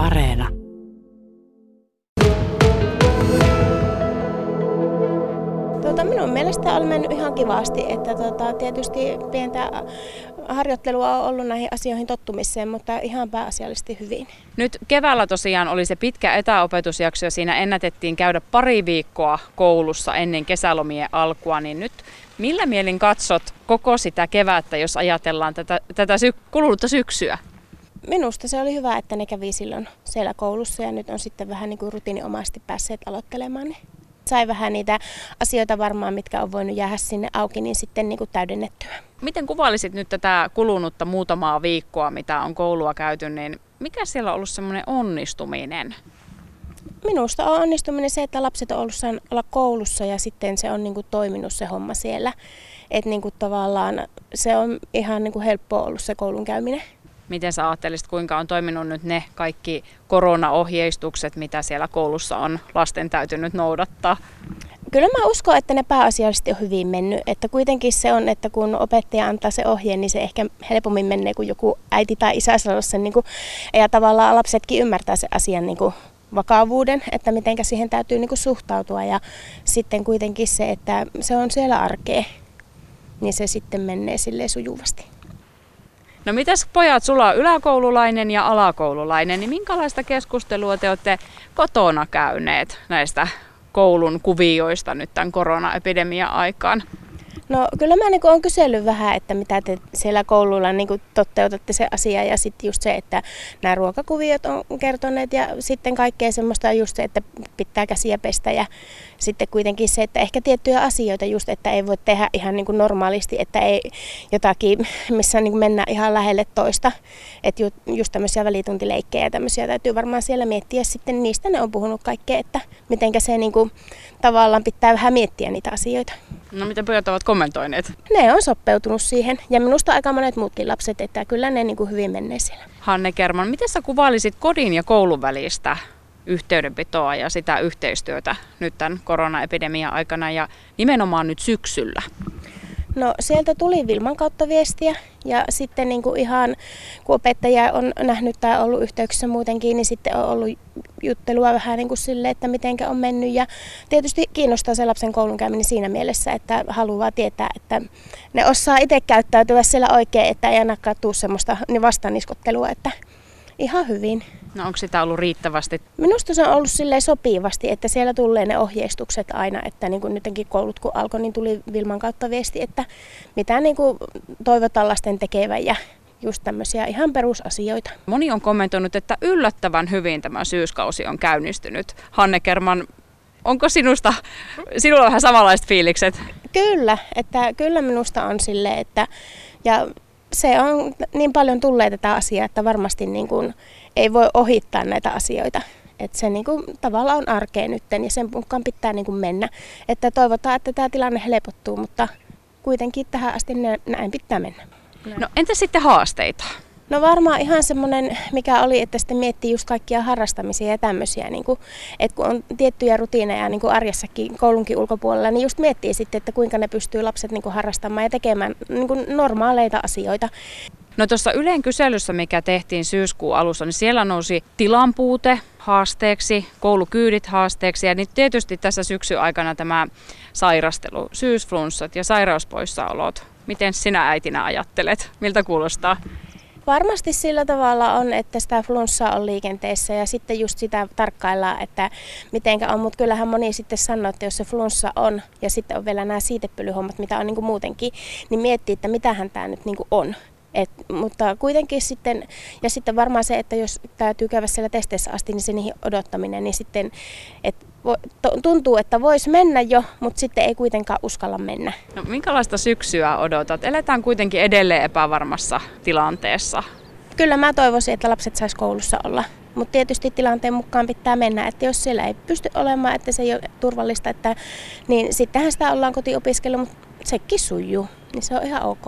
Areena. Tuota, minun mielestä on mennyt ihan kivasti, että tuota, tietysti pientä harjoittelua on ollut näihin asioihin tottumiseen, mutta ihan pääasiallisesti hyvin. Nyt keväällä tosiaan oli se pitkä etäopetusjakso ja siinä ennätettiin käydä pari viikkoa koulussa ennen kesälomien alkua, niin nyt millä mielin katsot koko sitä kevättä, jos ajatellaan tätä, tätä sy- kulunutta syksyä? Minusta se oli hyvä, että ne kävi silloin siellä koulussa ja nyt on sitten vähän niin kuin rutiininomaisesti päässeet aloittelemaan. Niin sai vähän niitä asioita varmaan, mitkä on voinut jäädä sinne auki, niin sitten niin kuin täydennettyä. Miten kuvailisit nyt tätä kulunutta muutamaa viikkoa, mitä on koulua käyty, niin mikä siellä on ollut semmoinen onnistuminen? Minusta on onnistuminen se, että lapset on ollut olla koulussa ja sitten se on niin kuin toiminut se homma siellä. Että niin kuin tavallaan se on ihan niin kuin helppoa ollut se koulun käyminen. Miten sä ajattelisit, kuinka on toiminut nyt ne kaikki koronaohjeistukset, mitä siellä koulussa on lasten täytynyt noudattaa? Kyllä mä uskon, että ne pääasiallisesti on hyvin mennyt. Että kuitenkin se on, että kun opettaja antaa se ohje, niin se ehkä helpommin menee, kuin joku äiti tai isä sanoo sen. Niin kuin, ja tavallaan lapsetkin ymmärtää sen asian niin kuin vakavuuden, että miten siihen täytyy niin kuin suhtautua. Ja sitten kuitenkin se, että se on siellä arkea, niin se sitten menee sille sujuvasti. No mitäs pojat, sulla on yläkoululainen ja alakoululainen, niin minkälaista keskustelua te olette kotona käyneet näistä koulun kuvioista nyt tämän koronaepidemian aikaan? No kyllä mä niin olen kysellyt vähän, että mitä te siellä koululla niin toteutatte se asia ja sitten just se, että nämä ruokakuviot on kertoneet ja sitten kaikkea semmoista just se, että pitää käsiä pestä ja sitten kuitenkin se, että ehkä tiettyjä asioita just, että ei voi tehdä ihan niin normaalisti, että ei jotakin, missä niin mennään ihan lähelle toista. Että ju, just tämmöisiä välituntileikkejä ja tämmöisiä täytyy varmaan siellä miettiä. Sitten niistä ne on puhunut kaikkea, että mitenkä se niin kuin, tavallaan pitää vähän miettiä niitä asioita. No miten pojat ovat kommentoineet? Ne on sopeutunut siihen ja minusta aika monet muutkin lapset, että kyllä ne niin kuin hyvin menee siellä. Hanne Kerman, miten sä kuvailisit kodin ja koulun välistä yhteydenpitoa ja sitä yhteistyötä nyt tämän koronaepidemian aikana ja nimenomaan nyt syksyllä? No sieltä tuli Vilman kautta viestiä ja sitten niin kuin ihan kun opettaja on nähnyt tai ollut yhteyksissä muutenkin, niin sitten on ollut juttelua vähän niin kuin sille, että miten on mennyt. Ja tietysti kiinnostaa se lapsen koulunkäyminen siinä mielessä, että haluaa tietää, että ne osaa itse käyttäytyä siellä oikein, että ei ainakaan tule semmoista niin vastaniskottelua, että ihan hyvin. No onko sitä ollut riittävästi? Minusta se on ollut silleen sopivasti, että siellä tulee ne ohjeistukset aina, että niin kuin nytkin koulut kun alkoi, niin tuli Vilman kautta viesti, että mitä niin kuin toivotaan lasten tekevän ja just tämmöisiä ihan perusasioita. Moni on kommentoinut, että yllättävän hyvin tämä syyskausi on käynnistynyt. Hanne Kerman, onko sinusta, sinulla vähän samanlaiset fiilikset? Kyllä, että kyllä minusta on sille, että ja se on niin paljon tulee tätä asiaa, että varmasti niin kuin ei voi ohittaa näitä asioita. Että se niin kuin, tavallaan on arkea nyt ja sen mukaan pitää niin kuin mennä. Että toivotaan, että tämä tilanne helpottuu, mutta kuitenkin tähän asti näin pitää mennä. No entä sitten haasteita? No varmaan ihan semmoinen, mikä oli, että sitten miettii just kaikkia harrastamisia ja tämmöisiä, niin kuin, että kun on tiettyjä rutiineja niin kuin arjessakin koulunkin ulkopuolella, niin just miettii sitten, että kuinka ne pystyy lapset niin kuin harrastamaan ja tekemään niin kuin normaaleita asioita. No tuossa Yleen kyselyssä, mikä tehtiin syyskuun alussa, niin siellä nousi tilanpuute haasteeksi, koulukyydit haasteeksi ja nyt tietysti tässä syksyn aikana tämä sairastelu, syysflunssat ja sairauspoissaolot. Miten sinä äitinä ajattelet? Miltä kuulostaa? Varmasti sillä tavalla on, että sitä flunssaa on liikenteessä ja sitten just sitä tarkkaillaan, että mitenkä on. Mutta kyllähän moni sitten sanoo, että jos se flunssa on ja sitten on vielä nämä siitepölyhommat, mitä on niin kuin muutenkin, niin miettii, että mitähän tämä nyt niin kuin on. Et, mutta kuitenkin sitten, ja sitten varmaan se, että jos täytyy käydä siellä testeissä asti, niin se niihin odottaminen, niin sitten, että tuntuu, että voisi mennä jo, mutta sitten ei kuitenkaan uskalla mennä. No, minkälaista syksyä odotat? Eletään kuitenkin edelleen epävarmassa tilanteessa. Kyllä mä toivoisin, että lapset sais koulussa olla. Mutta tietysti tilanteen mukaan pitää mennä, että jos siellä ei pysty olemaan, että se ei ole turvallista, että, niin sittenhän sitä ollaan kotiopiskella, mutta sekin sujuu, niin se on ihan ok.